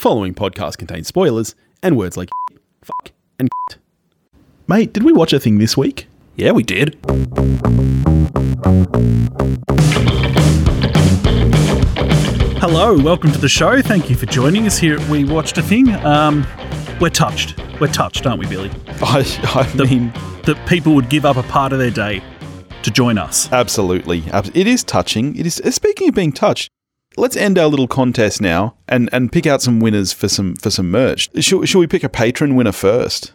following podcast contains spoilers and words like fuck and Mate, did we watch a thing this week? Yeah, we did. Hello, welcome to the show. Thank you for joining us here. at We watched a thing. Um, we're touched. We're touched, aren't we, Billy? I, I mean, That people would give up a part of their day to join us. absolutely. Ab- It is touching. It is. Speaking of being touched, let's end our little contest now and, and pick out some winners for some for some merch. Should, should we pick a patron winner first?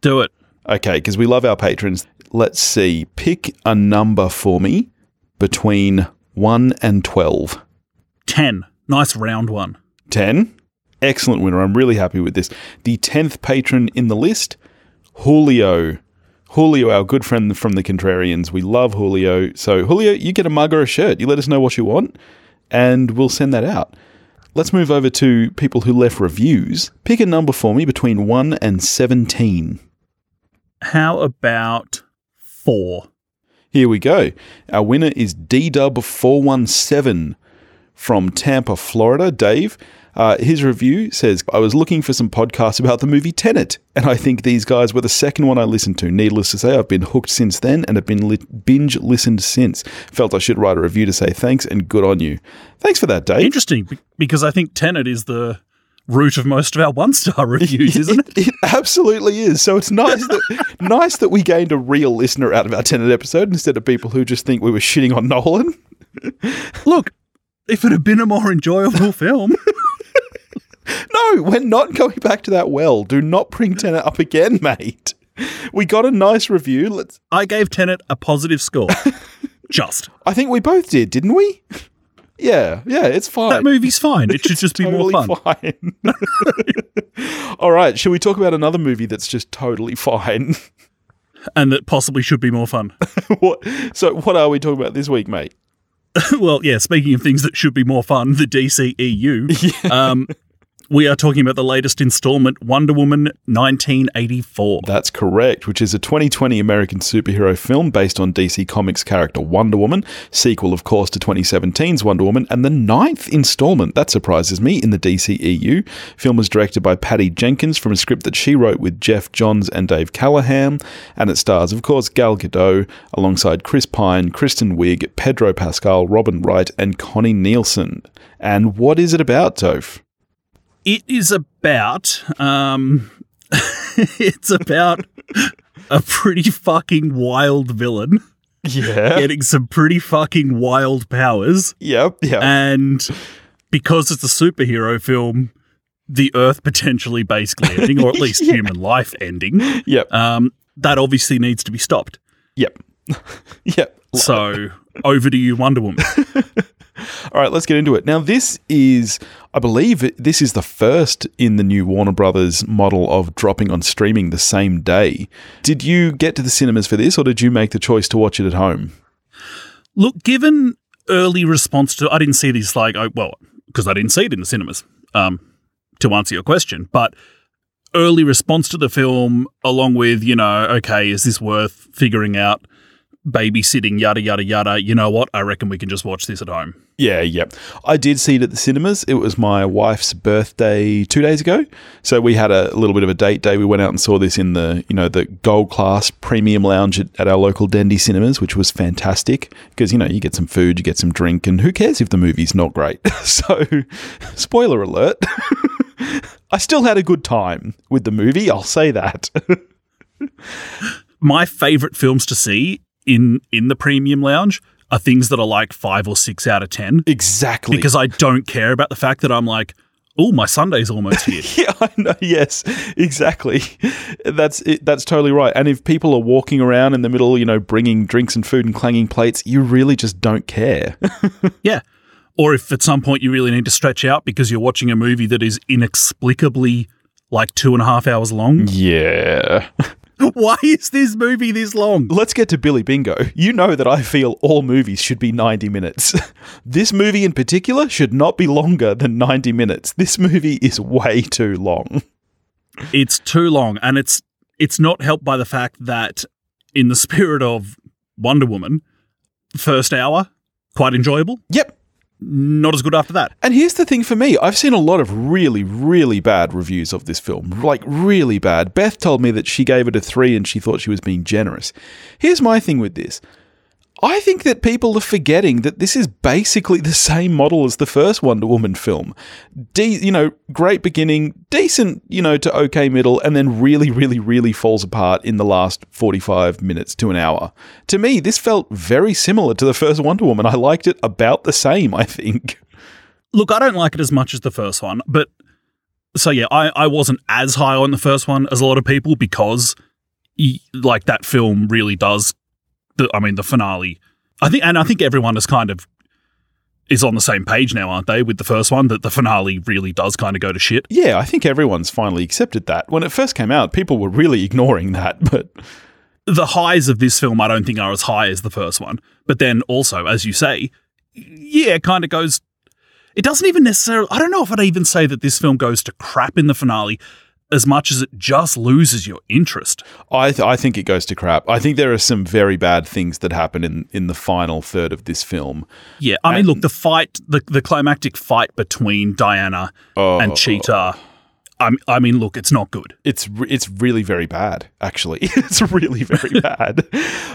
Do it. Okay, because we love our patrons. Let's see. Pick a number for me between one and twelve. 10. Nice round one. 10. Excellent winner. I'm really happy with this. The 10th patron in the list, Julio. Julio, our good friend from the Contrarians. We love Julio. So, Julio, you get a mug or a shirt. You let us know what you want, and we'll send that out. Let's move over to people who left reviews. Pick a number for me between 1 and 17. How about 4? Here we go. Our winner is DDub417 from Tampa, Florida. Dave, uh, his review says, I was looking for some podcasts about the movie Tenet, and I think these guys were the second one I listened to. Needless to say, I've been hooked since then and have been li- binge listened since. Felt I should write a review to say thanks and good on you. Thanks for that, Dave. Interesting, because I think Tenet is the root of most of our one star reviews, isn't it? It absolutely is. So it's nice that nice that we gained a real listener out of our Tenet episode instead of people who just think we were shitting on Nolan. Look, if it had been a more enjoyable film. No, we're not going back to that well. Do not bring Tenet up again, mate. We got a nice review. Let's. I gave Tenet a positive score. Just. I think we both did, didn't we? Yeah, yeah, it's fine. That movie's fine. It should just be more fun. fine. All right, shall we talk about another movie that's just totally fine? And that possibly should be more fun. what? So, what are we talking about this week, mate? well, yeah, speaking of things that should be more fun, the DCEU. Um, we are talking about the latest installment, Wonder Woman 1984. That's correct, which is a 2020 American superhero film based on DC Comics character Wonder Woman, sequel, of course, to 2017's Wonder Woman, and the ninth installment, that surprises me, in the DCEU. Film was directed by Patty Jenkins from a script that she wrote with Geoff Johns and Dave Callaham, and it stars, of course, Gal Gadot, alongside Chris Pine, Kristen Wiig, Pedro Pascal, Robin Wright, and Connie Nielsen. And what is it about, Toph? It is about um it's about a pretty fucking wild villain Yeah. getting some pretty fucking wild powers Yep. Yep. and because it's a superhero film the earth potentially basically ending or at least Yeah. human life ending yep. um that obviously needs to be stopped Yep. yep. so over to you wonder woman All right, let's get into it. Now, this is, I believe, this is the first in the new Warner Brothers model of dropping on streaming the same day. Did you get to the cinemas for this, or did you make the choice to watch it at home? Look, given early response to, I didn't see this like, I, well, because I didn't see it in the cinemas. Um, to answer your question, but early response to the film, along with you know, okay, is this worth figuring out? Babysitting, yada yada yada. You know what? I reckon we can just watch this at home. Yeah, yeah. I did see it at the cinemas. It was my wife's birthday two days ago. So we had a little bit of a date day. We went out and saw this in the, you know, the gold class premium lounge at, at our local Dendy cinemas, which was fantastic because, you know, you get some food, you get some drink, and who cares if the movie's not great? so, spoiler alert. I still had a good time with the movie. I'll say that. My favorite films to see in in the premium lounge are things that are like five or six out of ten exactly. because I don't care about the fact that I'm like, oh, my Sunday's almost here. Yeah, I know. Yes, exactly. That's it, that's totally right. And if people are walking around in the middle, you know, bringing drinks and food and clanging plates, you really just don't care. Yeah. Or if at some point you really need to stretch out because you're watching a movie that is inexplicably like two and a half hours long. yeah. Why is this movie this long? Let's get to Billy Bingo. You know that I feel all movies should be 90 minutes. this movie in particular should not be longer than 90 minutes. This movie is way too long. It's too long and it's it's not helped by the fact that in the spirit of Wonder Woman, first hour quite enjoyable. Yep. Not as good after that. And here's the thing for me I've seen a lot of really, really bad reviews of this film. Like, really bad. Beth told me that she gave it a three and she thought she was being generous. Here's my thing with this I think that people are forgetting that this is basically the same model as the first Wonder Woman film. De- you know, great beginning, decent, you know, to okay middle, and then really, really, really falls apart in the last 45 minutes to an hour. To me, this felt very similar to the first Wonder Woman. I liked it about the same, I think. Look, I don't like it as much as the first one, but so yeah, I, I wasn't as high on the first one as a lot of people because like that film really does the, I mean, the finale. I think, and I think everyone is kind of is on the same page now, aren't they? With the first one, that the finale really does kind of go to shit. Yeah, I think everyone's finally accepted that. When it first came out, people were really ignoring that, but the highs of this film, I don't think are as high as the first one. But then also, as you say, yeah, it kind of goes. It doesn't even necessarily. I don't know if I'd even say that this film goes to crap in the finale as much as it just loses your interest. I, th- I think it goes to crap. I think there are some very bad things that happen in, in the final third of this film. Yeah, I and mean, look, the fight, the, the climactic fight between Diana oh, and Cheetah. I, I mean, look, it's not good. It's re- it's really very bad. Actually, it's really very bad.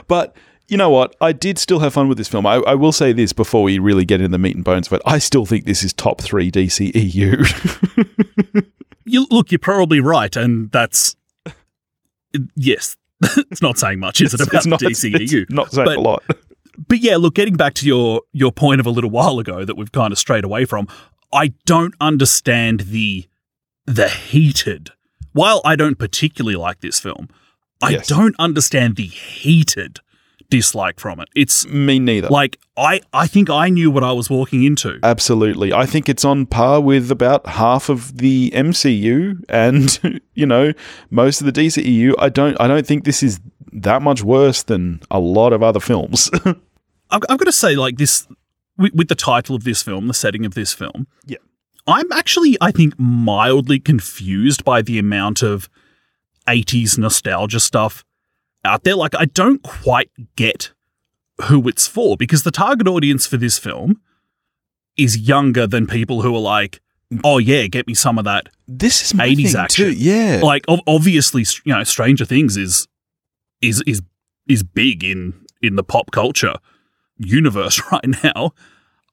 But you know what? I did still have fun with this film. I, I, will say this before we really get into the meat and bones of it. I still think this is top three DCEU. you look, you're probably right, and that's yes, it's not saying much, is it, about not, DCEU? not saying but, a lot. But yeah, look, getting back to your your point of a little while ago that we've kind of strayed away from, I don't understand the the heated. While I don't particularly like this film, I yes. don't understand the heated dislike from it. It's me neither. Like I, I think I knew what I was walking into. Absolutely, I think it's on par with about half of the MCU and you know most of the DCEU. I don't, I don't think this is that much worse than a lot of other films. I've, I've got to say, like this with, with the title of this film, the setting of this film. Yeah, I'm actually, I think, mildly confused by the amount of 80s nostalgia stuff out there. Like, I don't quite get who it's for because the target audience for this film is younger than people who are like, oh yeah, get me some of that. This is my 80s action. Too. Yeah, like obviously, you know, Stranger Things is is is is big in in the pop culture universe right now.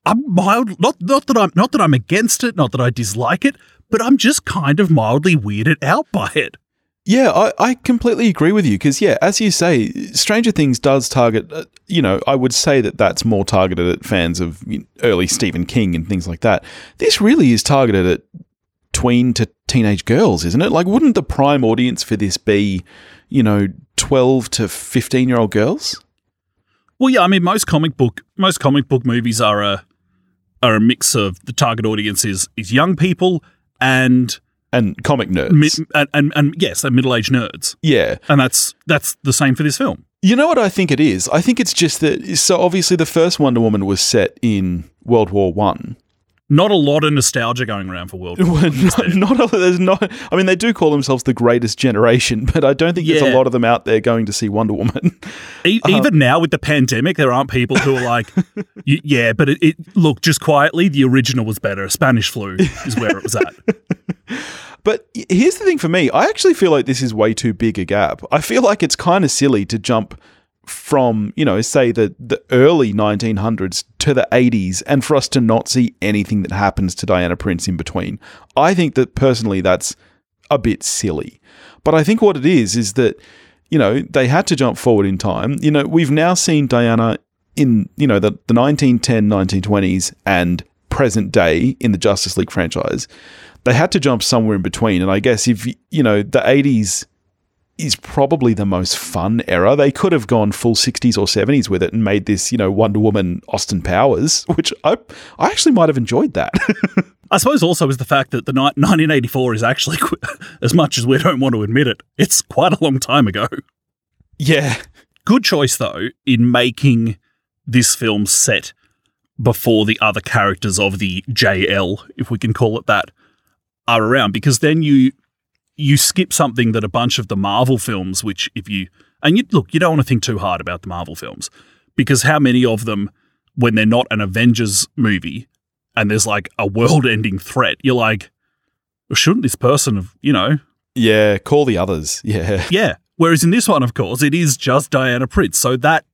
I'm mild not not that I'm not that I'm against it, not that I dislike it, but I'm just kind of mildly weirded out by it. Yeah, I, I completely agree with you because, yeah, as you say, Stranger Things does target, uh, you know, I would say that that's more targeted at fans of you know, early Stephen King and things like that. This really is targeted at tween to teenage girls, isn't it? Like, wouldn't the prime audience for this be, you know, 12 to 15 year old girls? Well, yeah, I mean, most comic book most comic book movies are a are a mix of the target audience is is young people and and comic nerds, and, and, and yes, they're middle aged nerds. Yeah, and that's that's the same for this film. You know what I think it is? I think it's just that. So obviously, the first Wonder Woman was set in World War One. Not a lot of nostalgia going around for World War. not, not a, there's not. I mean, they do call themselves the greatest generation, but I don't think yeah. there's a lot of them out there going to see Wonder Woman. E- um, even now with the pandemic, there aren't people who are like, "Yeah, but it, it look just quietly. The original was better. Spanish flu is where it was at." But here's the thing for me I actually feel like this is way too big a gap. I feel like it's kind of silly to jump from, you know, say the, the early 1900s to the 80s and for us to not see anything that happens to Diana Prince in between. I think that personally that's a bit silly. But I think what it is is that, you know, they had to jump forward in time. You know, we've now seen Diana in, you know, the, the 1910, 1920s and present day in the Justice League franchise they had to jump somewhere in between. And I guess if, you know, the 80s is probably the most fun era. They could have gone full 60s or 70s with it and made this, you know, Wonder Woman Austin Powers, which I, I actually might have enjoyed that. I suppose also is the fact that the ni- 1984 is actually, as much as we don't want to admit it, it's quite a long time ago. Yeah. Good choice, though, in making this film set before the other characters of the JL, if we can call it that, are around because then you you skip something that a bunch of the Marvel films, which if you and you look, you don't want to think too hard about the Marvel films because how many of them, when they're not an Avengers movie, and there's like a world ending threat, you're like, well, shouldn't this person have, you know? Yeah, call the others. Yeah. Yeah. Whereas in this one, of course, it is just Diana Prince. So that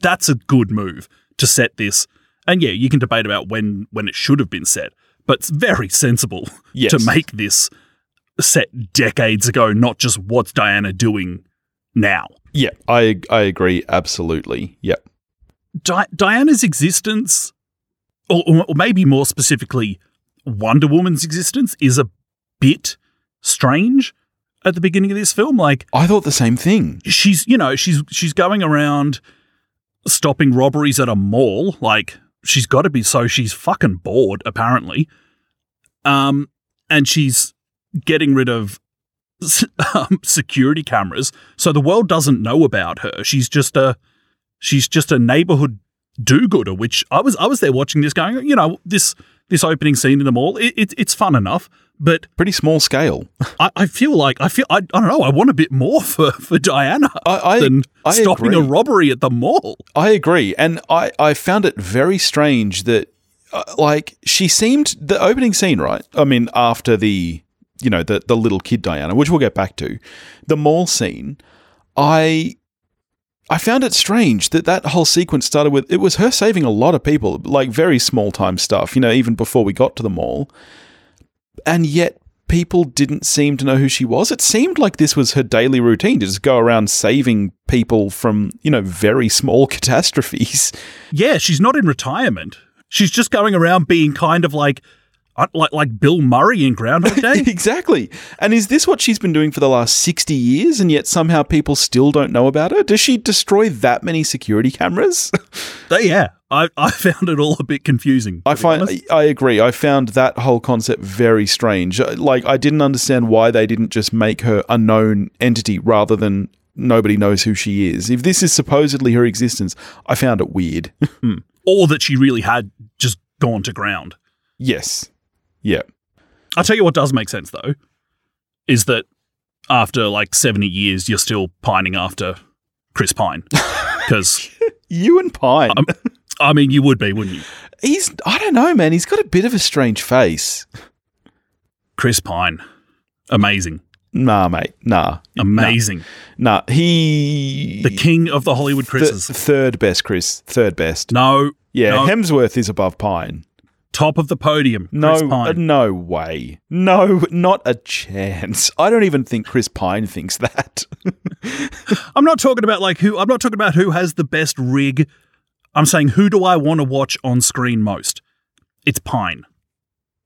that's a good move to set this. And yeah, you can debate about when when it should have been set, but it's very sensible Yes. to make this set decades ago, not just what's Diana doing now. Yeah, I I agree absolutely. Yeah, Di- Diana's existence, or, or maybe more specifically, Wonder Woman's existence, is a bit strange at the beginning of this film. Like I thought the same thing. she's, you know, she's she's going around stopping robberies at a mall. Like she's got to be so she's fucking bored apparently. Um, and she's getting rid of um, security cameras, so the world doesn't know about her. She's just a she's just a neighborhood do-gooder. Which I was I was there watching this, going, you know, this this opening scene in the mall. It, it, it's fun enough, but Pretty small scale. I, I feel like I feel I, I don't know. I want a bit more for for Diana I I, than stopping a robbery at the mall. I agree, and I I found it very strange that uh, like she seemed the opening scene, right? I mean, after the you know the the little kid Diana, which we'll get back to, the mall scene. I I found it strange that that whole sequence started with it was her saving a lot of people, like very small time stuff, you know, even before we got to the mall. And yet people didn't seem to know who she was. It seemed like this was her daily routine to just go around saving people from, you know, very small catastrophes. Yeah, she's not in retirement. She's just going around being kind of like like like Bill Murray in Groundhog Day. exactly. And is this what she's been doing for the last 60 years and yet somehow people still don't know about her? Does she destroy that many security cameras? Yeah, I I found it all a bit confusing. I find honest. I agree. I found that whole concept very strange. Uh, Like I didn't understand why they didn't just make her a known entity rather than nobody knows who she is. If this is supposedly her existence, I found it weird. or that she really had just gone to ground. yes. Yeah. I'll tell you what does make sense though, is that after like 70 years, you're still pining after Chris Pine. Because, You and Pine. Um, I mean, you would be, wouldn't you? he's I don't know, man. He's got a bit of a strange face. Chris Pine. Amazing. Nah, mate. Nah. Amazing. Nah. He The king of the Hollywood Th- Chris's. third best, Chris. Third best. no. yeah, no. Hemsworth is above Pine. Top of the podium. No, Chris uh, Pine. no way. No, not a chance. I don't even think Chris Pine thinks that. I'm not talking about like who, I'm not talking about who has the best rig. I'm saying who do I want to watch on screen most? It's Pine.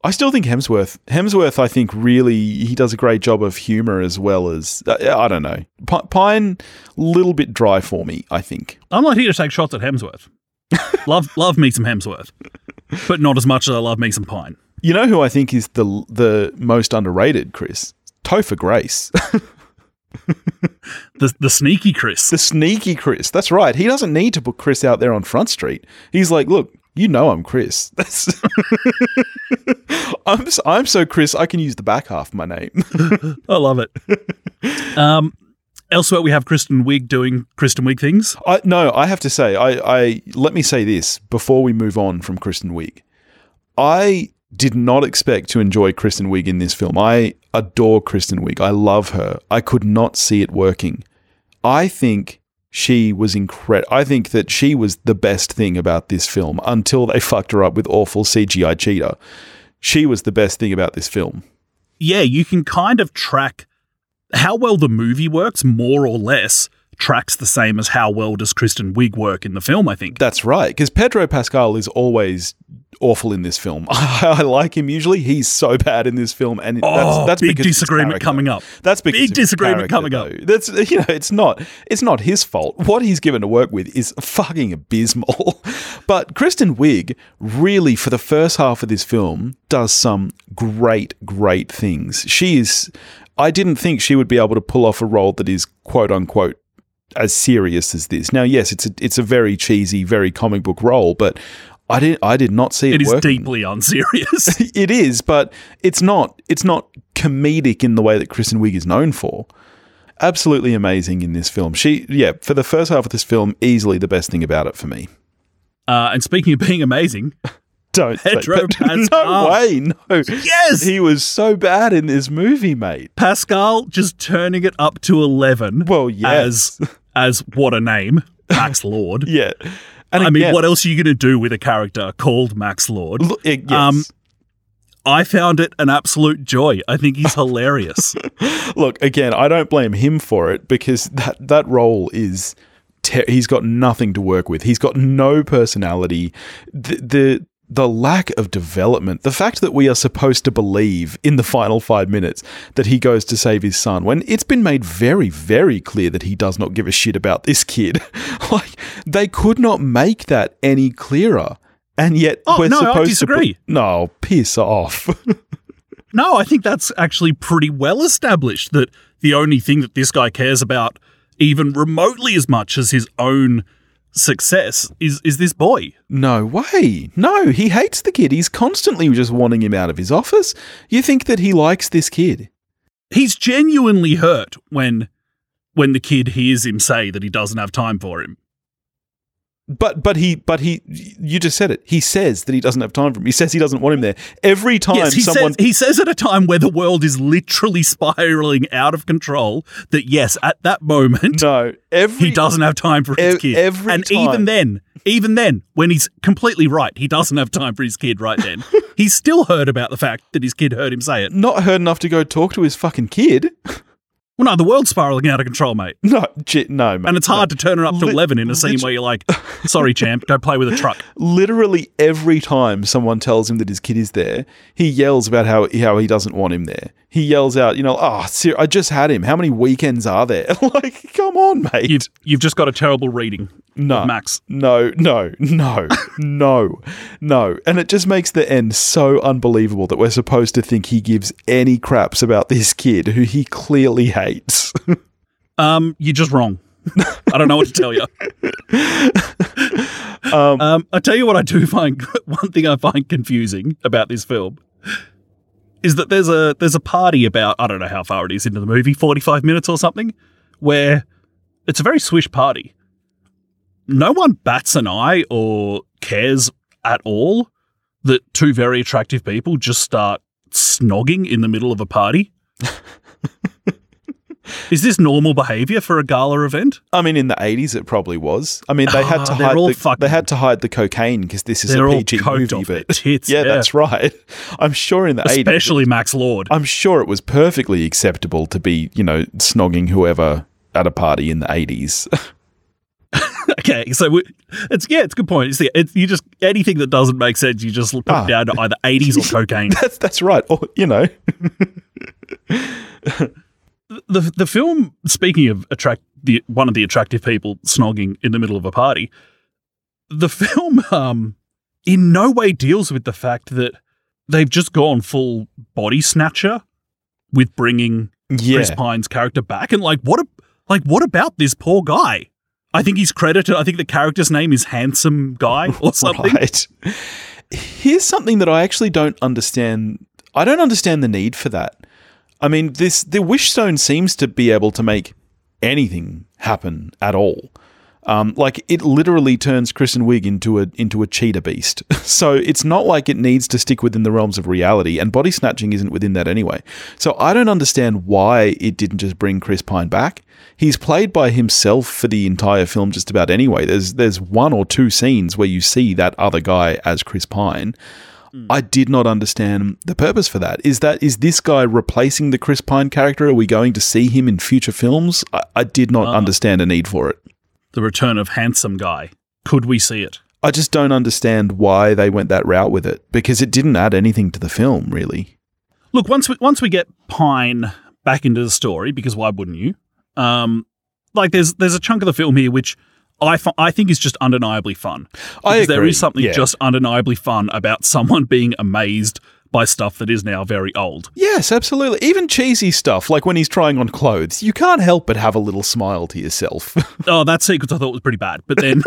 I still think Hemsworth. Hemsworth, I think, really he does a great job of humor as well as uh, I don't know. P- Pine, little bit dry for me. I think. I'm not here to take shots at Hemsworth. love, love me some Hemsworth, but not as much as I love me some Pine. You know who I think is the the most underrated, Chris? Topher Grace, The the sneaky Chris. the sneaky Chris. That's right. He doesn't need to put Chris out there on Front Street. He's like, look, you know I'm Chris. That's I'm s- I'm so Chris. I can use the back half of my name. I love it. um, elsewhere, we have Kristen Wiig doing Kristen Wiig things. I no, I have to say, I, I let me say this before we move on from Kristen Wiig. I did not expect to enjoy Kristen Wiig in this film. I adore Kristen Wiig. I love her. I could not see it working. I think she was incredible. I think that she was the best thing about this film until they fucked her up with awful CGI cheetah. She was the best thing about this film. Yeah, you can kind of track how well the movie works, more or less, tracks the same as how well does Kristen Wiig work in the film, I think. That's right, because Pedro Pascal is always awful in this film. I like him usually. He's so bad in this film, and Oh, that's, that's big disagreement coming up. That's because Big disagreement coming up. though. That's you know, it's not it's not his fault. What he's given to work with is fucking abysmal. but Kristen Wiig really, for the first half of this film, does some great, great things. She is. I didn't think she would be able to pull off a role that is quote unquote as serious as this. Now, yes, it's a it's a very cheesy, very comic book role, but I did I did not see it, It is working. deeply unserious. it is, but it's not it's not comedic in the way that Kristen Wiig is known for. Absolutely amazing in this film. She yeah, for the first half of this film, easily the best thing about it for me. uh, and speaking of being amazing, Don't say Pedro Pascal. No way, no. Yes, He was so bad in this movie, mate. Pascal just turning it up to eleven. Well, yes. as as what a name, Max Lord. Yeah. And I mean, what else are you going to do with a character called Max Lord? Look, it- yes. Um, I found it an absolute joy. I think he's hilarious. Look, again, I don't blame him for it because that that role is he's got nothing to work with. He's got no personality. The, the the lack of development, the fact that we are supposed to believe in the final 5 minutes that he goes to save his son when it's been made very very clear that he does not give a shit about this kid. like they could not make that any clearer. And yet Oh, we're no, I supposed disagree. to put, No, piss off. No, I think that's actually pretty well established that the only thing that this guy cares about, even remotely as much as his own success, is is this boy. No way. No, he hates the kid. He's constantly just wanting him out of his office. You think that he likes this kid? He's genuinely hurt when when the kid hears him say that he doesn't have time for him. But but he but he you just said it. He says that he doesn't have time for him. He says he doesn't want him there. Every time yes, he someone says he says at a time where the world is literally spiraling out of control that yes, at that moment No, every he doesn't have time for his Ev- kid. every and time. even then, even then, when he's completely right, he doesn't have time for his kid right then. he's still heard about the fact that his kid heard him say it. not heard enough to go talk to his fucking kid. Well, no, the world's spiraling out of control, mate. No, no, man. And it's hard to turn it up to Lit- 11 in a scene lit- where you're like, sorry, champ, go play with a truck. literally every time someone tells him that his kid is there, he yells about how how he doesn't want him there. He yells out, you know, oh, ser- I just had him. How many weekends are there? like, come on, mate. You've, you've just got a terrible reading, no, Max. no, no, no, no, no. And it just makes the end so unbelievable that we're supposed to think he gives any craps about this kid who he clearly hates. Um, you're just wrong. I don't know what to tell you. um, I tell you what, I do find one thing I find confusing about this film is that there's a there's a party about I don't know how far it is into the movie, forty five minutes or something, where it's a very swish party. No one bats an eye or cares at all that two very attractive people just start snogging in the middle of a party. Is this normal behavior for a gala event? I mean, in the eighties, it probably was. I mean, they had to Ah, they're hide. The, fucking- they had to hide the cocaine because this is a PG movie. But tits, yeah, yeah. that's right. I'm sure in the eighties, Especially Max Lord. I'm sure it was perfectly acceptable to be, you know, snogging whoever at a party in the eighties. Okay, so we, it's yeah, it's a good point. It's, it's you just anything that doesn't make sense, you just put Ah. down to either eighties or cocaine. that's that's right. Or you know, the the film, speaking of attract the one of the attractive people snogging in the middle of a party, the film um in no way deals with the fact that they've just gone full body snatcher with bringing yeah, Chris Pine's character back, and like what a, like what about this poor guy? I think he's credited. I think the character's name is Handsome Guy or something. right. Here's something that I actually don't understand. I don't understand the need for that. I mean, this the Wishstone seems to be able to make anything happen at all. Um, like it literally turns Kristen Wiig into a into a cheetah beast. so it's not like it needs to stick within the realms of reality, and body snatching isn't within that anyway. So I don't understand why it didn't just bring Chris Pine back. He's played by himself for the entire film, just about anyway. There's there's one or two scenes where you see that other guy as Chris Pine. I did not understand the purpose for that. Is that is this guy replacing the Chris Pine character? Are we going to see him in future films? I, I did not understand a need for it. The return of Handsome Guy. Could we see it? I just don't understand why they went that route with it because it didn't add anything to the film, really. Look, once we once we get Pine back into the story, because why wouldn't you? Um, like there's there's a chunk of the film here which I I think is just undeniably fun. I Because there agree, is something yeah. just undeniably fun about someone being amazed by stuff that is now very old. Yes, absolutely. Even cheesy stuff, like when he's trying on clothes, you can't help but have a little smile to yourself. Oh, that sequence I thought was pretty bad, but then,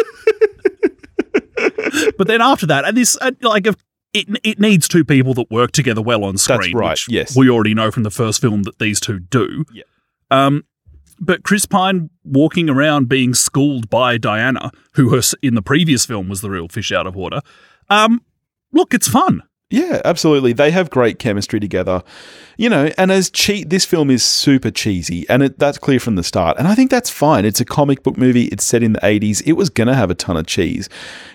but then after that, and this uh, like if it it needs two people that work together well on screen. That's right, yes. we already know from the first film that these two do. Yeah. Um, but Chris Pine walking around being schooled by Diana, who in the previous film was the real fish out of water. Um, look, it's fun. Yeah, absolutely. They have great chemistry together. You know, and as cheat, this film is super cheesy, and it, that's clear from the start. And I think that's fine. It's a comic book movie. It's set in the 80s. It was going to have a ton of cheese.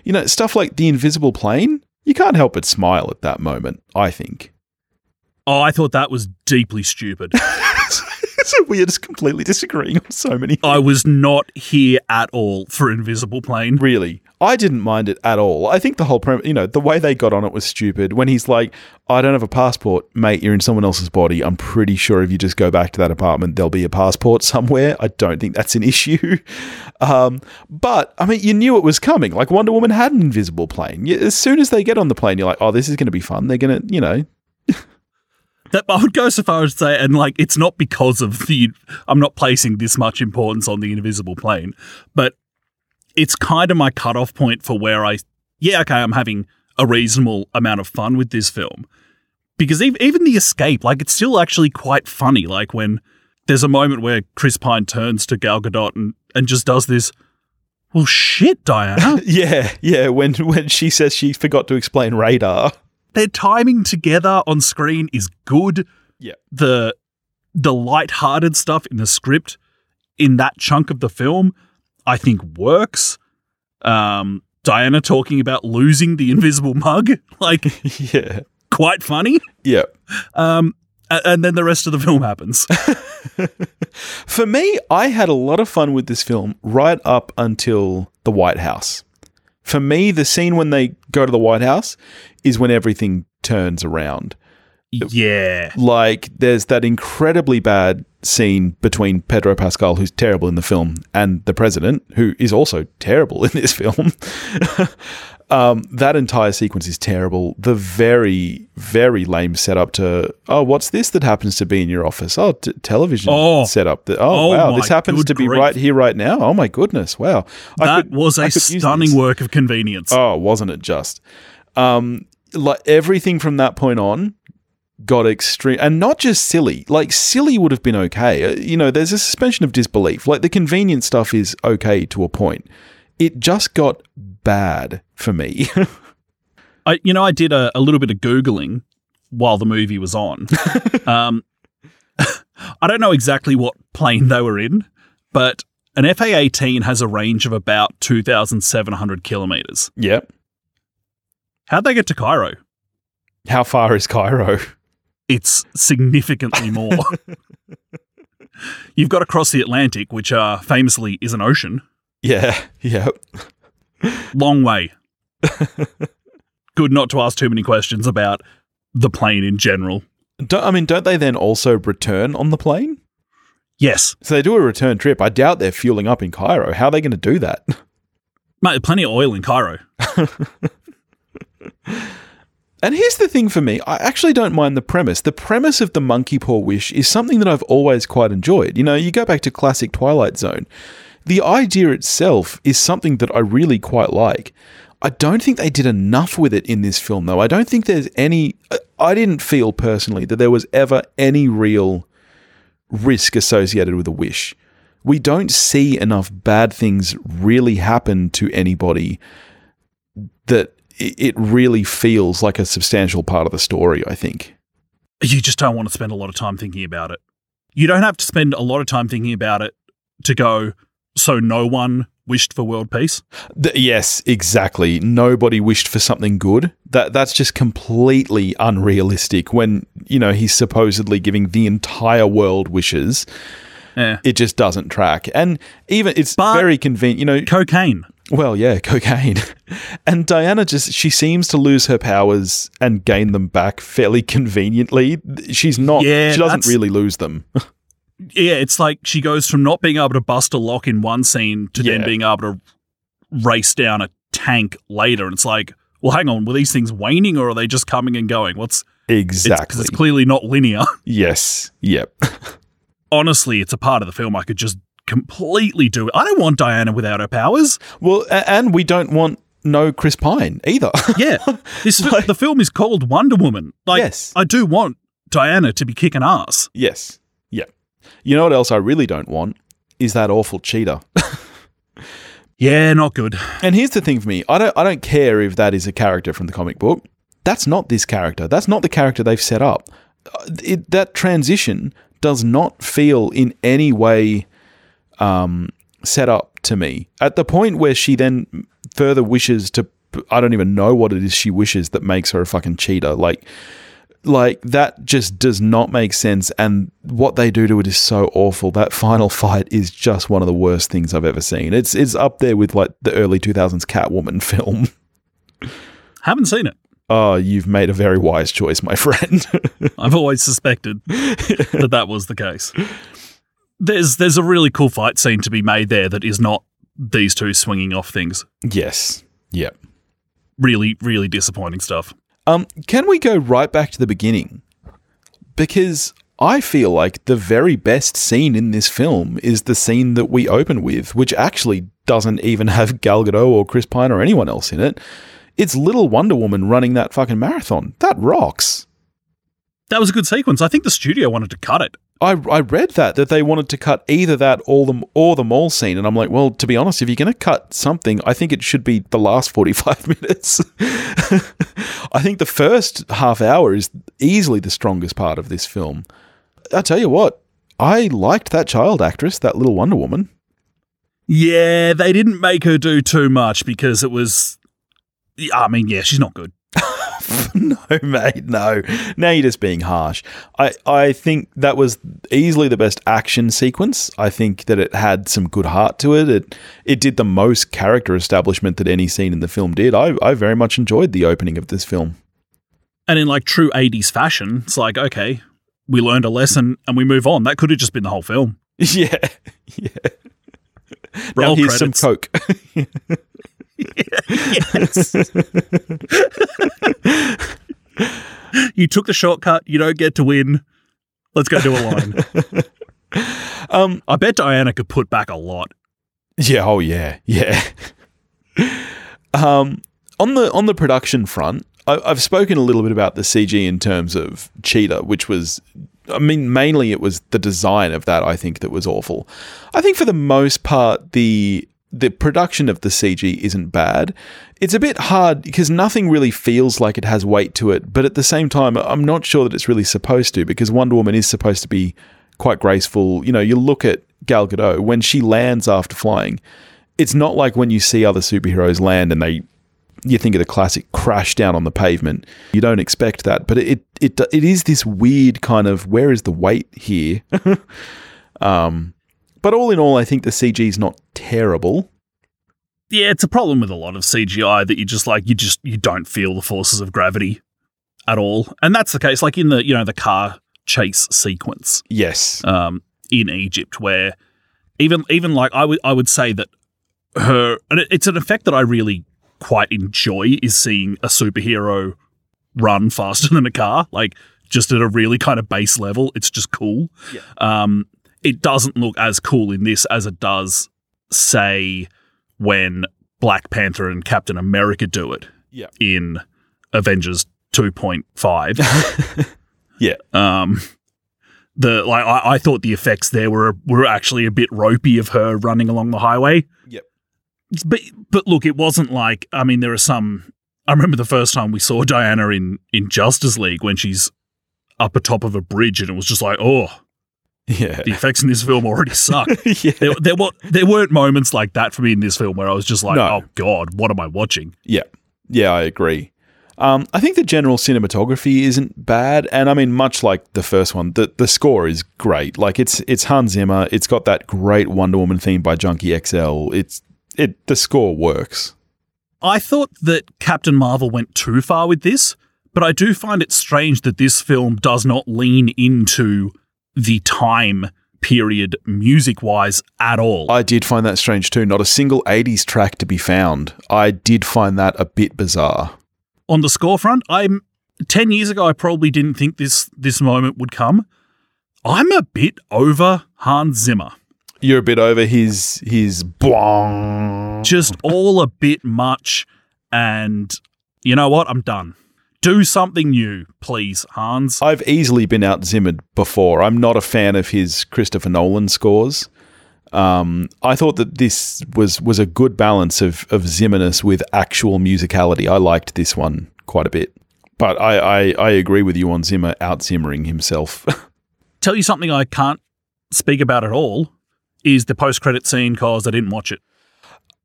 You know, stuff like The Invisible Plane, you can't help but smile at that moment, I think. Oh, I thought that was deeply stupid. so we're just completely disagreeing on so many. I was not here at all for Invisible Plane. Really, I didn't mind it at all. I think the whole premise, you know, the way they got on it was stupid. When he's like, "I don't have a passport, mate. You're in someone else's body. I'm pretty sure if you just go back to that apartment, there'll be a passport somewhere." I don't think that's an issue. Um, but I mean, you knew it was coming. Like Wonder Woman had an invisible plane. As soon as they get on the plane, you're like, "Oh, this is going to be fun." They're going to, you know, that I would go so far as to say, and like, it's not because of the, I'm not placing this much importance on the invisible plane, but it's kind of my cutoff point for where I, yeah, okay, I'm having a reasonable amount of fun with this film. Because even, the escape, like, it's still actually quite funny. Like, when there's a moment where Chris Pine turns to Gal Gadot and, and just does this, well, shit, Diana. yeah, yeah. When when she says she forgot to explain radar, their timing together on screen is good. Yeah. The the light-hearted stuff in the script in that chunk of the film I think works. Um Diana talking about losing the invisible mug, like yeah, quite funny. yeah. Um and then the rest of the film happens. For me, I had a lot of fun with this film right up until the White House. For me, the scene when they go to the White House is when everything turns around. yeah. Like, there's that incredibly bad scene between Pedro Pascal, who's terrible in the film, and the president, who is also terrible in this film. Um, that entire sequence is terrible. The very, very lame setup to, oh, what's this that happens to be in your office? Oh, t- television Oh. setup. That, oh, Oh wow, this happens to be grief. right here, right now. Oh, my goodness. Wow. That could- was a stunning work of convenience. Oh, wasn't it just? Um, like everything from that point on got extreme, and not just silly. Like silly would have been okay. Uh, You know, there's a suspension of disbelief. Like the convenient stuff is okay to a point. It just got bad for me. I, you know, I did a, a little bit of googling while the movie was on. um, I don't know exactly what plane they were in, but an FA-18 has a range of about two thousand seven hundred kilometers. yep. How'd they get to Cairo? How far is Cairo? It's significantly more. You've got to cross the Atlantic, which uh, famously is an ocean. Yeah, yeah. Long way. Good not to ask too many questions about the plane in general. Don't, I mean, don't they then also return on the plane? Yes, So they do a return trip. I doubt they're fueling up in Cairo. How are they going to do that? mate, plenty of oil in Cairo. And here's the thing for me I actually don't mind the premise. The premise of the monkey paw wish is something that I've always quite enjoyed. You know, you go back to classic Twilight Zone, the idea itself is something that I really quite like. I don't think they did enough with it in this film, though. I don't think there's any. I didn't feel personally that there was ever any real risk associated with a wish. We don't see enough bad things really happen to anybody that it really feels like a substantial part of the story, I think. you just don't want to spend a lot of time thinking about it. You don't have to spend a lot of time thinking about it to go, so no one wished for world peace. Th- yes, exactly. Nobody wished for something good. That that's just completely unrealistic when, you know, he's supposedly giving the entire world wishes. Yeah. It just doesn't track. And even it's But- very convenient, you know, Cocaine. Well, yeah, cocaine. And Diana just, she seems to lose her powers and gain them back fairly conveniently. She's not, Yeah, she doesn't really lose them. Yeah, it's like she goes from not being able to bust a lock in one scene to then being able to race down a tank later. And it's like, well, hang on, were these things waning or are they just coming and going? What's it's, 'cause Exactly. it's clearly not linear. yes. Yep. Honestly, it's a part of the film I could just completely do it. I don't want Diana without her powers. Well, and we don't want no Chris Pine either. Yeah, this Like- the film is called Wonder Woman. Like, Yes. I do want Diana to be kicking ass. yes. You know what else I really don't want? Is that awful Cheetah. Yeah, not good. And here's the thing for me: I don't, I don't care if that is a character from the comic book. that's not this character. That's not the character they've set up. Uh, It, that transition does not feel in any way um, set up to me. At the point where she then further wishes to, I don't even know what it is she wishes that makes her a fucking Cheetah. Like, like that just does not make sense. And what they do to it is so awful. That final fight is just one of the worst things I've ever seen. It's it's up there with like the early two thousands Catwoman film. Haven't seen it. Oh, you've made a very wise choice, my friend. I've always suspected that that was the case. There's there's a really cool fight scene to be made there that is not these two swinging off things. yes. Yep. Really, really disappointing stuff. Um, can we go right back to the beginning? Because I feel like the very best scene in this film is the scene that we open with, which actually doesn't even have Gal Gadot or Chris Pine or anyone else in it. It's little Wonder Woman running that fucking marathon. That rocks. That was a good sequence. I think the studio wanted to cut it. I, I read that that they wanted to cut either that or the or the mall scene, and I'm like, well, to be honest, if you're going to cut something, I think it should be the last 45 minutes. I think the first half hour is easily the strongest part of this film. I tell you what, I liked that child actress, that little Wonder Woman. Yeah, they didn't make her do too much because it was. I mean, yeah, she's not good. no, mate, no. Now you're just being harsh. I, I think that was easily the best action sequence. I think that it had some good heart to it. It it did the most character establishment that any scene in the film did. I, I very much enjoyed the opening of this film. And in like true 80s fashion, it's like, okay, we learned a lesson and we move on. That could have just been the whole film. Yeah, yeah. Now Roll here's credits. some coke. you took the shortcut. You don't get to win. Let's go do a line. um, I bet Diana could put back a lot. Yeah. Oh, yeah. Yeah. um, on the on the production front, I, I've spoken a little bit about the CG in terms of Cheetah, which was, I mean, mainly it was the design of that. I think that was awful. I think for the most part, the the production of the CG isn't bad. It's a bit hard because nothing really feels like it has weight to it, but at the same time, I'm not sure that it's really supposed to because Wonder Woman is supposed to be quite graceful. You know, you look at Gal Gadot when she lands after flying. It's not like when you see other superheroes land and they you think of the classic crash down on the pavement. You don't expect that, but it it it is this weird kind of where is the weight here? um, but all in all, I think the CG is not terrible. Yeah, it's a problem with a lot of CGI that you just like you just you don't feel the forces of gravity at all. And that's the case like in the, you know, the car chase sequence Yes, um in Egypt where even even like I would I would say that her and it, it's an effect that I really quite enjoy is seeing a superhero run faster than a car like just at a really kind of base level it's just cool Yeah. um it doesn't look as cool in this as it does say when Black Panther and Captain America do it Yeah. in Avengers 2.5 yeah, um the like I, I thought the effects there were were actually a bit ropey of her running along the highway. Yep. But but look, it wasn't like I mean there are some I remember the first time we saw Diana in in Justice League when she's up atop of a bridge and it was just like, oh, yeah, the effects in this film already suck. yeah. there, there, were, there weren't moments like that for me in this film where I was just like, No. oh God, what am I watching? Yeah, yeah, I agree. Um, I think the general cinematography isn't bad, and I mean, much like the first one, the the score is great. Like it's it's Hans Zimmer. It's got that great Wonder Woman theme by Junkie XL. It's it the score works. I thought that Captain Marvel went too far with this, but I do find it strange that this film does not lean into the time period music wise at all. I did find that strange too. Not a single '80s track to be found. I did find that a bit bizarre. On the score front, I'm 10 years ago I probably didn't think this this moment would come. I'm a bit over Hans Zimmer. You're a bit over his his bwong. Just all a bit much and you know what? I'm done. Do something new, please, Hans. I've easily been out Zimmered before. I'm not a fan of his Christopher Nolan scores. Um, I thought that this was was a good balance of of Zimmerness with actual musicality. I liked this one quite a bit. But I, I, I agree with you on Zimmer out Zimmering himself. Tell you something I can't speak about at all is the post credit scene because I didn't watch it.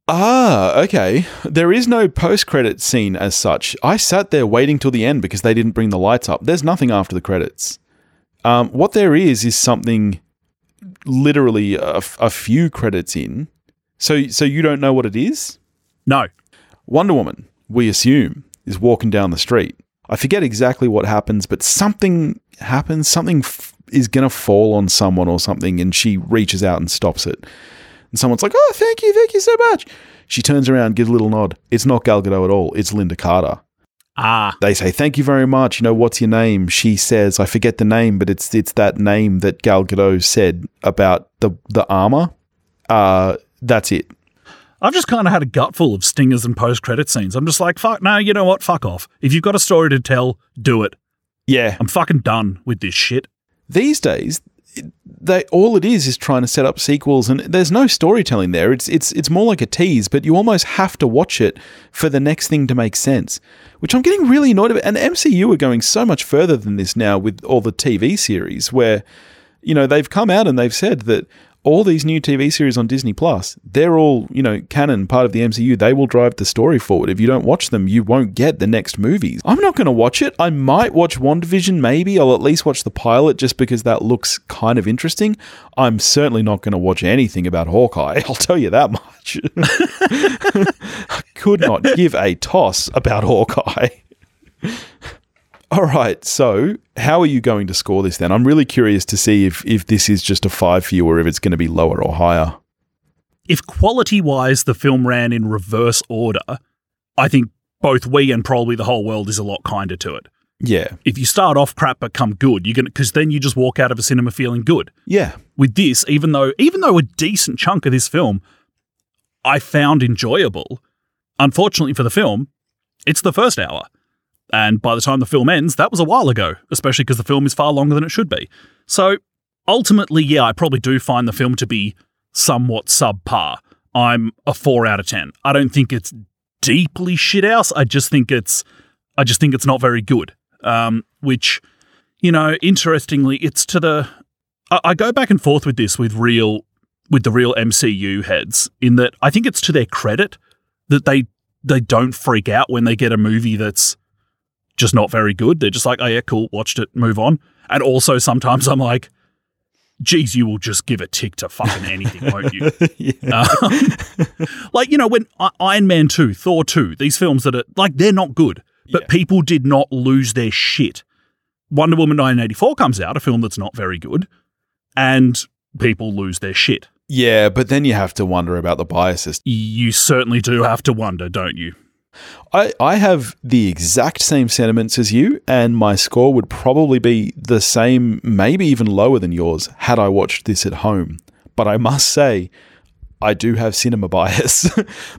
Ah, okay. There is no post credit scene as such. I sat there waiting till the end because they didn't bring the lights up. There's nothing after the credits. Um, what there is is something literally a, f- a few credits in. So so you don't know what it is? No. Wonder Woman, we assume, is walking down the street. I forget exactly what happens, but something happens. Something f- is going to fall on someone or something, and she reaches out and stops it. And someone's like, "Oh, thank you, thank you so much." She turns around, gives a little nod. It's not Gal Gadot at all. It's Lynda Carter. Ah. They say, "Thank you very much." You know, what's your name? She says, "I forget the name, but it's it's that name that Gal Gadot said about the the armor." Uh, that's it. I've just kind of had a gutful of stingers and post credit scenes. I'm just like, fuck, no, you know what? Fuck off. If you've got a story to tell, do it. Yeah, I'm fucking done with this shit. these days they all it is is trying to set up sequels and there's no storytelling there. It's it's it's more like a tease but you almost have to watch it for the next thing to make sense which I'm getting really annoyed about. And MCU are going so much further than this now with all the TV series where you know they've come out and they've said that all these new TV series on Disney Plus, they're all, you know, canon, part of the MCU. They will drive the story forward. If you don't watch them, you won't get the next movies. I'm not going to watch it. I might watch WandaVision, maybe. I'll at least watch the pilot just because that looks kind of interesting. I'm certainly not going to watch anything about Hawkeye. I'll tell you that much. I could not give a toss about Hawkeye. All right. So, how are you going to score this then? I'm really curious to see if if this is just a five for you or if it's going to be lower or higher. If quality wise the film ran in reverse order, I think both we and probably the whole world is a lot kinder to it. Yeah. If you start off crap but come good, you're gonna because then you just walk out of a cinema feeling good. Yeah. With this, even though even though a decent chunk of this film I found enjoyable, unfortunately for the film, it's the first hour. And by the time the film ends, that was a while ago, especially because the film is far longer than it should be. So ultimately, yeah, I probably do find the film to be somewhat subpar. I'm a four out of ten. I don't think it's deeply shithouse. I just think it's I just think it's not very good. Um, which, you know, interestingly, it's to the I, I go back and forth with this with real with the real MCU heads in that I think it's to their credit that they they don't freak out when they get a movie that's just not very good. They're just like, oh yeah, cool, watched it, move on. And also sometimes I'm like, geez, you will just give a tick to fucking anything, won't you? yeah. Um, like, you know, when Iron Man 2, Thor 2, these films that are like, they're not good, but Yeah. people did not lose their shit. Wonder Woman 1984 comes out, a film that's not very good, and people lose their shit. Yeah, but then you have to wonder about the biases. You certainly do have to wonder, don't you? I, I have the exact same sentiments as you, and my score would probably be the same, maybe even lower than yours, had I watched this at home. But I must say, I do have cinema bias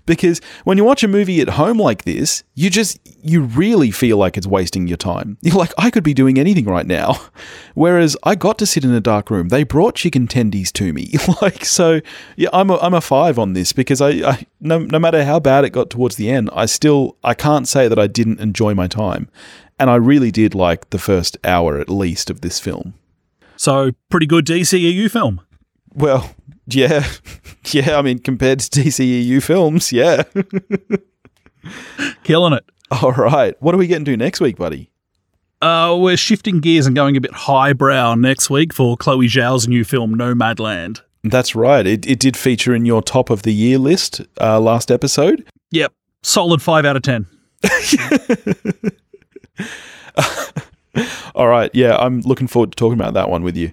because when you watch a movie at home like this, you just, you really feel like it's wasting your time. You're like, I could be doing anything right now. Whereas I got to sit in a dark room. They brought chicken tendies to me. like, so yeah, I'm a, I'm a five on this because I, I no, no matter how bad it got towards the end, I still, I can't say that I didn't enjoy my time. And I really did like the first hour at least of this film. So, pretty good DCEU film. Well, yeah, yeah. I mean, compared to DCEU films, yeah. Killing it. All right. What are we getting to next week, buddy? Uh, we're shifting gears and going a bit highbrow next week for Chloe Zhao's new film Nomadland. That's right. It, it did feature in your top of the year list uh, last episode. Yep, solid five out of ten. All right. Yeah, I'm looking forward to talking about that one with you.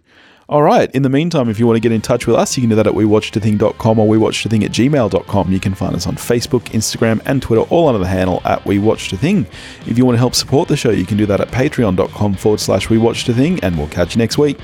All right. In the meantime, if you want to get in touch with us, you can do that at wewatchedathing.com or wewatchedathing at gmail.com. You can find us on Facebook, Instagram, and Twitter, all under the handle at wewatchedathing. If you want to help support the show, you can do that at patreon.com forward slash wewatchedathing, and we'll catch you next week.